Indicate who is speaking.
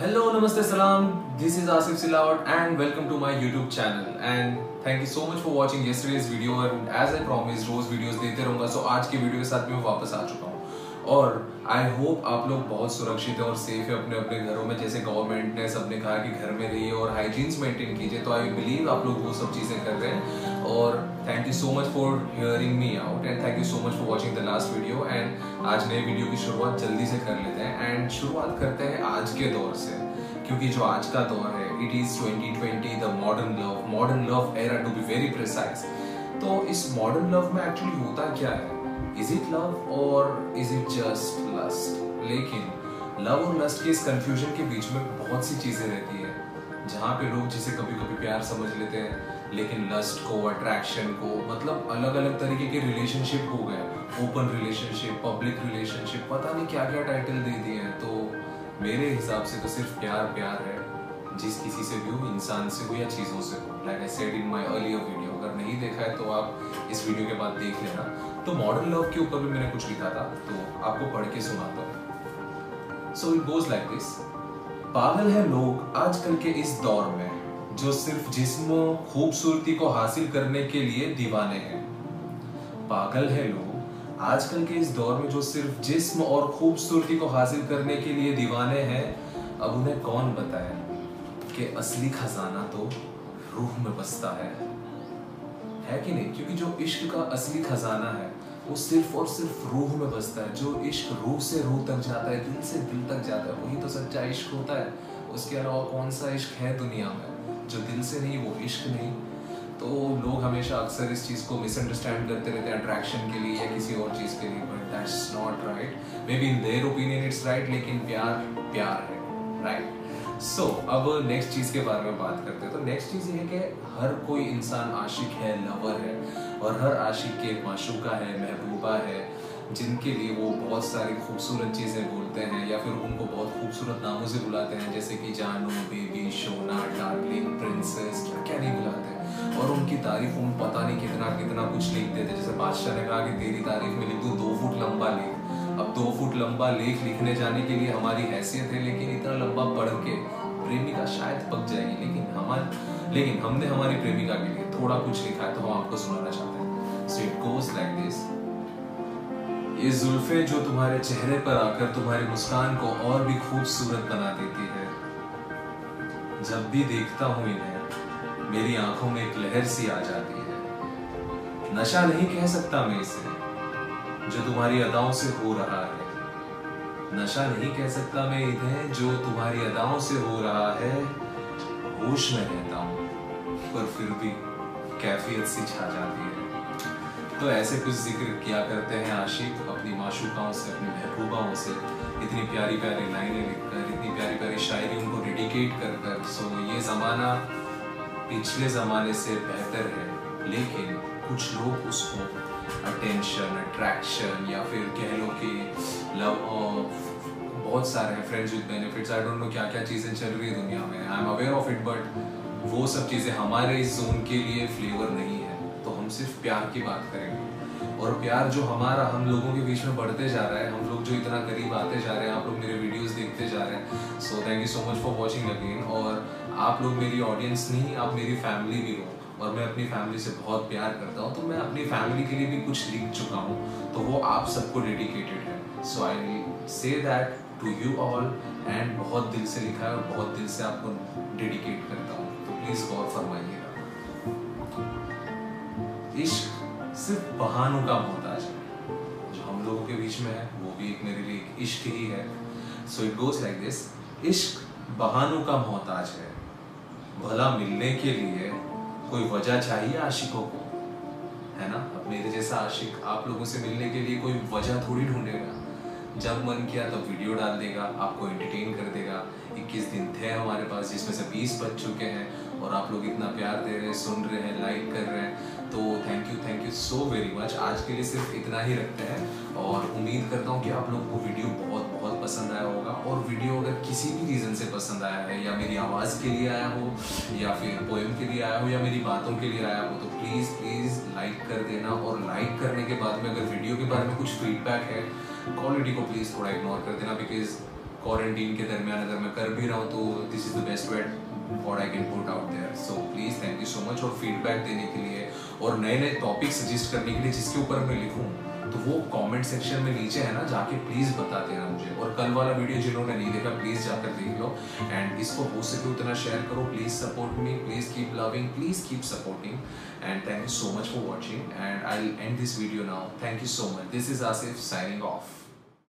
Speaker 1: Hello नमस्ते सलाम this is Asif Silawat and welcome to my YouTube channel and thank you so much for watching yesterday's video and as I promise rose videos देते रहूँगा. सो so, आज के video के साथ भी मैं वापस आ चुका हूँ. और आई होप आप लोग बहुत सुरक्षित हैं और सेफ़ है अपने अपने घरों में. जैसे गवर्नमेंट ने सबने कहा कि घर में रहिए और हाइजीन्स मेंटेन कीजिए. तो आई बिलीव आप लोग वो सब चीज़ें कर रहे हैं. और thank you so much for hearing me out and thank you so much for watching the last video and आज नए वीडियो की शुरुआत जल्दी से कर लेते हैं एंड शुरुआत करते हैं आज के दौर से, क्योंकि जो आज का दौर है it is 2020 the modern love modern love era to be very precise तो इस मॉडर्न लव में एक्चुअली होता क्या है? इज़ इट लव और इज़ इट जस्ट लस्ट लेकिन लव और लस्ट के इस कंफ्यूजन के बीच में बहुत सी चीज़ें रहती है, जहाँ पे लोग जिसे कभी कभी प्यार समझ लेते हैं लेकिन लस्ट को अट्रैक्शन को मतलब अलग अलग तरीके के रिलेशनशिप हो गए। ओपन रिलेशनशिप पब्लिक रिलेशनशिप पता नहीं क्या क्या टाइटल दे दिए हैं। तो मेरे हिसाब से तो सिर्फ़ प्यार प्यार है। जिस किसी से भी हो, इंसान से हो या चीज़ों से हो। Like I said in my earlier video अगर नहीं देखा है तो आप इस वीडियो के बाद देख लेना। तो मॉडर्न लव के ऊपर भी मैंने कुछ लिखा था तो आपको पढ़ के सुनाता हूँ। So it goes like this पागल है लोग आजकल के इस दौर में। जो सिर्फ़ जिस्म, खूबसूरती को हासिल करने के लिए दीवाने हैं। पागल है लोग। आजकल के इस दौर में जो सिर्फ़ जिस्म और खूबसूरती को हासिल करने के लिए दीवाने हैं, अब उन्हें कौन बताए कि असली खजाना तो रूह में बसता है? है कि नहीं? क्योंकि जो इश्क का असली खजाना है, वो सिर्फ़ और सिर्फ़ रूह में बसता है। जो इश्क रूह से रूह तक जाता है, दिल से दिल तक जाता है, वही तो सच्चा इश्क होता है। उसके अलावा कौन सा इश्क है दुनिया में? जो दिल से नहीं वो इश्क नहीं। तो लोग हमेशा अक्सर इस चीज़ को मिसअंडरस्टैंड करते रहते हैं अट्रैक्शन के लिए या किसी और चीज़ के लिए but that's not right maybe in their opinion it's right लेकिन प्यार प्यार है राइट सो so, अब नेक्स्ट चीज़ के बारे में बात करते हैं। तो नेक्स्ट चीज़ ये है कि हर कोई इंसान आशिक है लवर है और हर आशिक के माशूका है महबूबा है। जिनके लिए वो बहुत सारी खूबसूरत चीज़ें बोलते हैं या फिर उनको बहुत खूबसूरत नामों से बुलाते हैं, जैसे कि जानू, बेबी, शोना, डार्लिंग, प्रिंसेस, क्या क्या नहीं बुलाते हैं? और उनकी तारीफ़ उन पता नहीं कितना कितना कुछ लिख देते जैसे बादशाह ने कहा कि तेरी तारीफ़ में लिख दूँ, दो फुट लंबा लेख। अब दो फुट लंबा लेख लिखने जाने के लिए हमारी हैसियत है, लेकिन इतना लंबा पढ़ के प्रेमिका शायद पक जाएगी। लेकिन हमारे लेकिन हमने हमारी प्रेमिका के लिए थोड़ा कुछ लिखा है तो हम आपको सुनाना चाहते हैं। So it goes like this ये जुल्फे जो तुम्हारे चेहरे पर आकर तुम्हारी मुस्कान को और भी खूबसूरत बना देती है। जब भी देखता हूँ इन्हें, मेरी आँखों में एक लहर सी आ जाती है। नशा नहीं कह सकता मैं इसे, जो तुम्हारी अदाओं से हो रहा है। नशा नहीं कह सकता मैं इन्हें, जो तुम्हारी अदाओं से हो रहा है। होश में रहता हूँ, पर फिर भी कैफियत सी छा जाती है। तो ऐसे कुछ ज़िक्र किया करते हैं आशिक, अपनी माशूकाओं से, अपनी महबूबाओं से। इतनी प्यारी प्यारी लाइनें लिखकर, इतनी प्यारी प्यारी शायरी उनको डेडिकेट कर कर। सो ये ज़माना पिछले ज़माने से बेहतर है, लेकिन कुछ लोग उसको अटेंशन अट्रैक्शन या फिर कह लो कि लव ऑफ़ बहुत सारे हैं friends with benefits I don't know क्या क्या चीज़ें चल रही है दुनिया में। I am aware of it but वो सब चीज़ें हमारे इस जोन के लिए फ्लेवर नहीं है। तो हम सिर्फ़ प्यार की बात करेंगे। और प्यार जो हमारा हम लोगों के बीच में बढ़ते जा रहा है, हम लोग जो इतना करीब आते जा रहे हैं, आप लोग मेरे वीडियोस देखते जा रहे हैं। So thank you so much for watching again और आप लोग मेरी ऑडियंस नहीं, आप मेरी फैमिली भी हो और मैं अपनी फैमिली से बहुत प्यार करता हूँ। तो मैं अपनी फैमिली के लिए भी कुछ लिख चुका हूँ। तो वो आप सबको डेडिकेटेड है। So I say that to you all and बहुत दिल से लिखा है और बहुत दिल से आपको डेडिकेट करता हूँ। तो प्लीज़ गौर फरमाइएगा इश्क सिर्फ़ बहानों का मोहताज है। जो हम लोगों के बीच में है, वो भी एक मेरे लिए एक इश्क ही है। So it goes like this इश्क बहानों का मोहताज है। भला मिलने के लिए कोई वजह चाहिए आशिकों को? है ना? अब मेरे जैसा आशिक आप लोगों से मिलने के लिए कोई वजह थोड़ी ढूंढेगा। जब मन किया तब वीडियो डाल देगा, आपको एंटरटेन कर देगा। 21 दिन थे हमारे पास जिसमें से 20 बज चुके हैं और आप लोग इतना प्यार दे रहे, सुन रहे हैं लाइक कर रहे हैं तो सो वेरी मच आज के लिए सिर्फ़ इतना ही रखते हैं और उम्मीद करता हूँ कि आप लोग को वीडियो बहुत बहुत पसंद आया होगा। और वीडियो अगर किसी भी रीज़न से पसंद आया है, या मेरी आवाज़ के लिए आया हो, या फिर पोएम के लिए आया हो, या मेरी बातों के लिए आया हो तो प्लीज़ प्लीज़ लाइक कर देना। और लाइक करने के बाद में अगर वीडियो के बारे में कुछ फीडबैक है क्वालिटी को प्लीज़ थोड़ा इग्नोर कर देना बिकॉज़ क्वारंटीन के दरमियान अगर मैं कर भी रहा हूँ तो this is the best wait what I can put out there so please thank you so much और फीडबैक देने के लिए और नए नए टॉपिक सजेस्ट करने के लिए जिसके ऊपर मैं लिखूँ तो वो कमेंट सेक्शन में नीचे है ना, जाके प्लीज़ बता देना मुझे। और कल वाला वीडियो जिन्होंने नहीं देखा प्लीज़ जाकर देख लो। एंड इसको हो सके उतना शेयर करो please support me please keep loving please keep supporting and thank you so much for watching and I end this video now thank you so much this is Asif signing off